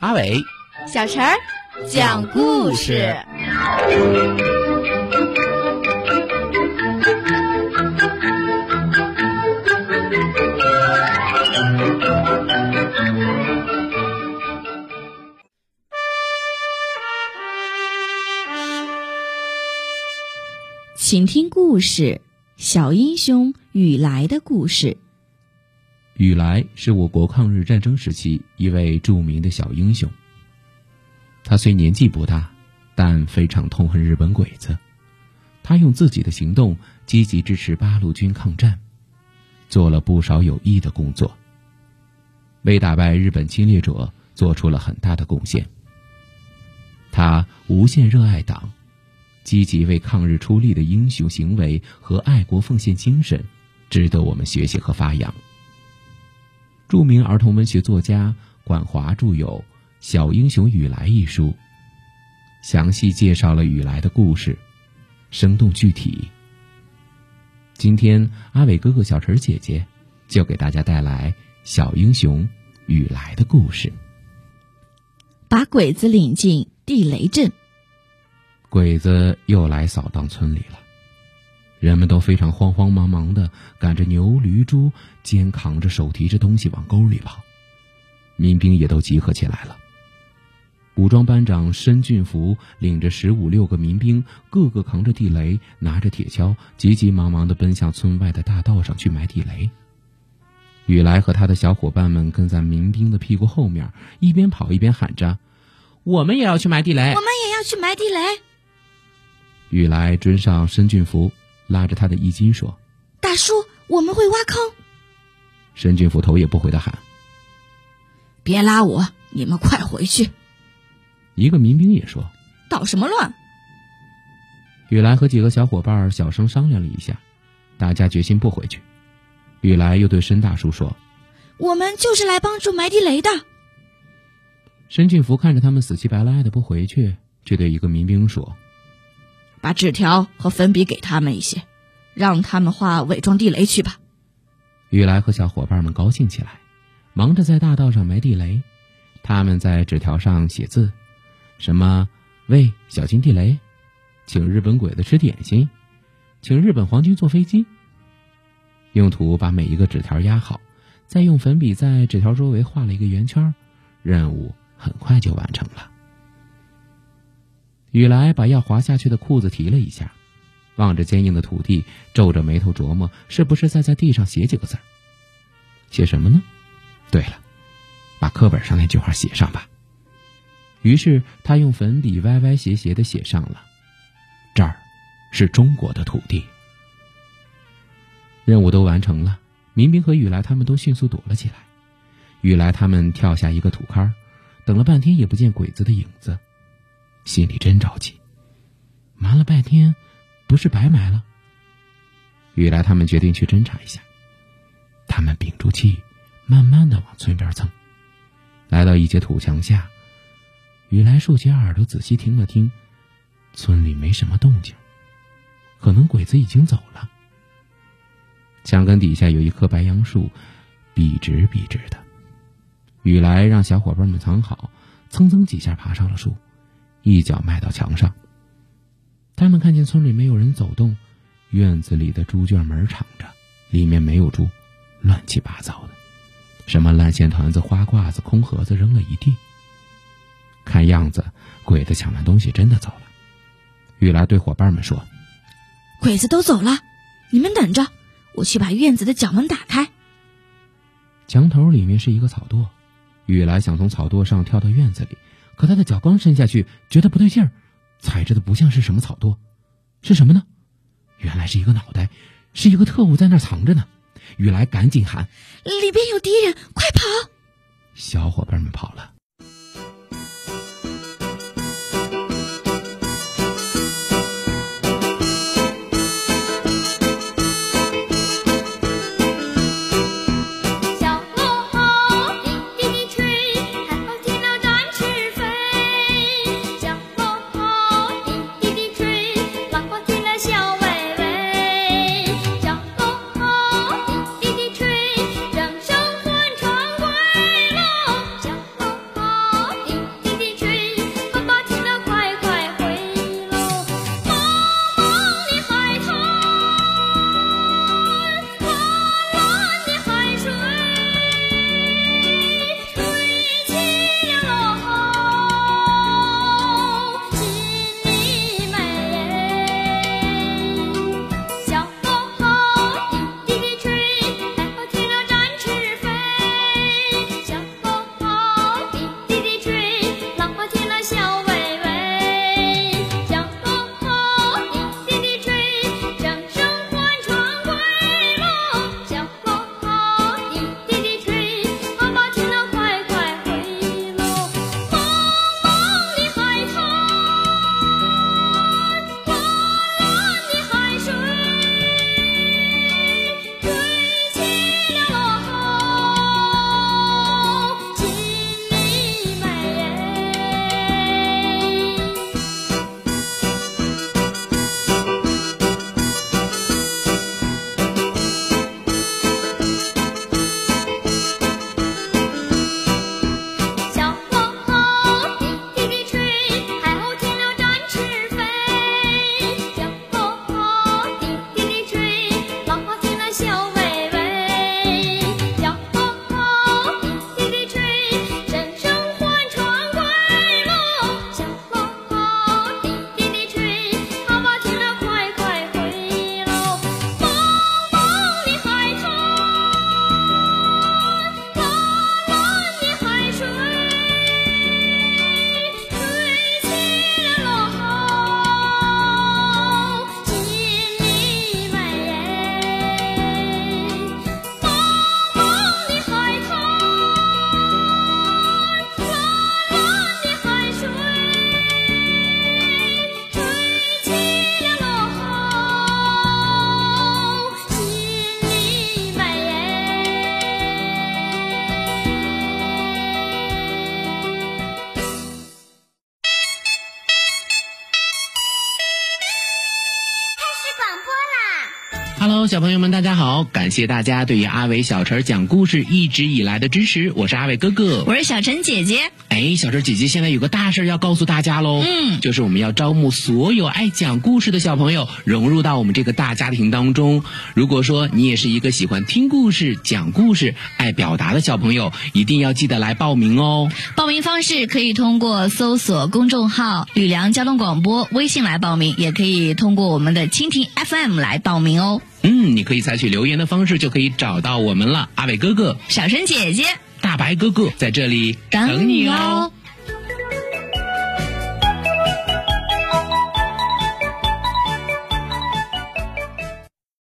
阿伟，小陈儿讲故事。请听故事《小英雄雨来的故事》。雨来是我国抗日战争时期一位著名的小英雄。他虽年纪不大，但非常痛恨日本鬼子。他用自己的行动积极支持八路军抗战，做了不少有益的工作，为打败日本侵略者做出了很大的贡献。他无限热爱党，积极为抗日出力的英雄行为和爱国奉献精神，值得我们学习和发扬。著名儿童文学作家管华著有《小英雄雨来》一书，详细介绍了雨来的故事，生动具体。今天，阿伟哥哥、小陈姐姐就给大家带来《小英雄雨来》的故事。把鬼子领进地雷阵，鬼子又来扫荡村里了。人们都非常慌慌忙忙的赶着牛驴猪，肩扛着手提着东西往沟里跑。民兵也都集合起来了。武装班长申俊福领着十五六个民兵，个个扛着地雷，拿着铁锹，急急忙忙的奔向村外的大道上去埋地雷。雨来和他的小伙伴们跟在民兵的屁股后面，一边跑一边喊着：“我们也要去埋地雷！我们也要去埋地雷！”雨来追上申俊福。拉着他的衣襟说：“大叔，我们会挖坑。”申俊福头也不回的喊：“别拉我，你们快回去。”一个民兵也说：“捣什么乱？”雨来和几个小伙伴小声商量了一下，大家决心不回去。雨来又对申大叔说：“我们就是来帮助埋地雷的。”申俊福看着他们死乞白赖的不回去，却对一个民兵说。把纸条和粉笔给他们一些，让他们画伪装地雷去吧。雨来和小伙伴们高兴起来，忙着在大道上埋地雷。他们在纸条上写字，什么“喂，小心地雷”，“请日本鬼子吃点心”，“请日本皇军坐飞机”。用土把每一个纸条压好，再用粉笔在纸条周围画了一个圆圈，任务很快就完成了。雨来把要滑下去的裤子提了一下，望着坚硬的土地，皱着眉头琢磨是不是再在地上写几个字写什么呢？对了，把课本上那句话写上吧。于是他用粉笔歪歪斜斜的写上了：“这儿是中国的土地。”任务都完成了，民兵和雨来他们都迅速躲了起来。雨来他们跳下一个土坑，等了半天也不见鬼子的影子。心里真着急，埋了半天，不是白埋了。雨来他们决定去侦查一下。他们屏住气，慢慢的往村边蹭，来到一截土墙下，雨来竖起耳朵仔细听了听，村里没什么动静，可能鬼子已经走了。墙根底下有一棵白杨树，笔直笔直的。雨来让小伙伴们藏好，蹭蹭几下爬上了树。一脚迈到墙上。他们看见村里没有人走动，院子里的猪圈门敞着，里面没有猪，乱七八糟的，什么烂线团子、花褂子、空盒子扔了一地。看样子，鬼子抢完东西真的走了。雨来对伙伴们说：“鬼子都走了，你们等着，我去把院子的角门打开。”墙头里面是一个草垛，雨来想从草垛上跳到院子里。可他的脚刚伸下去，觉得不对劲儿，踩着的不像是什么草垛，是什么呢？原来是一个脑袋，是一个特务在那儿藏着呢。雨来赶紧喊：“里边有敌人，快跑！”小伙伴们跑了。广播 Hello，小朋友们，大家好！感谢大家对于阿伟小陈讲故事一直以来的支持，我是阿伟哥哥，我是小陈姐姐。哎，小陈姐姐现在有个大事要告诉大家喽，嗯，就是我们要招募所有爱讲故事的小朋友，融入到我们这个大家庭当中。如果说你也是一个喜欢听故事、讲故事、爱表达的小朋友，一定要记得来报名哦。报名方式可以通过搜索公众号“吕梁交通广播”微信来报名，也可以通过我们的蜻蜓 FM 来报名哦。嗯，你可以采取留言的方式就可以找到我们了。阿伟哥哥、小陈姐姐、大白哥哥在这里等你哦。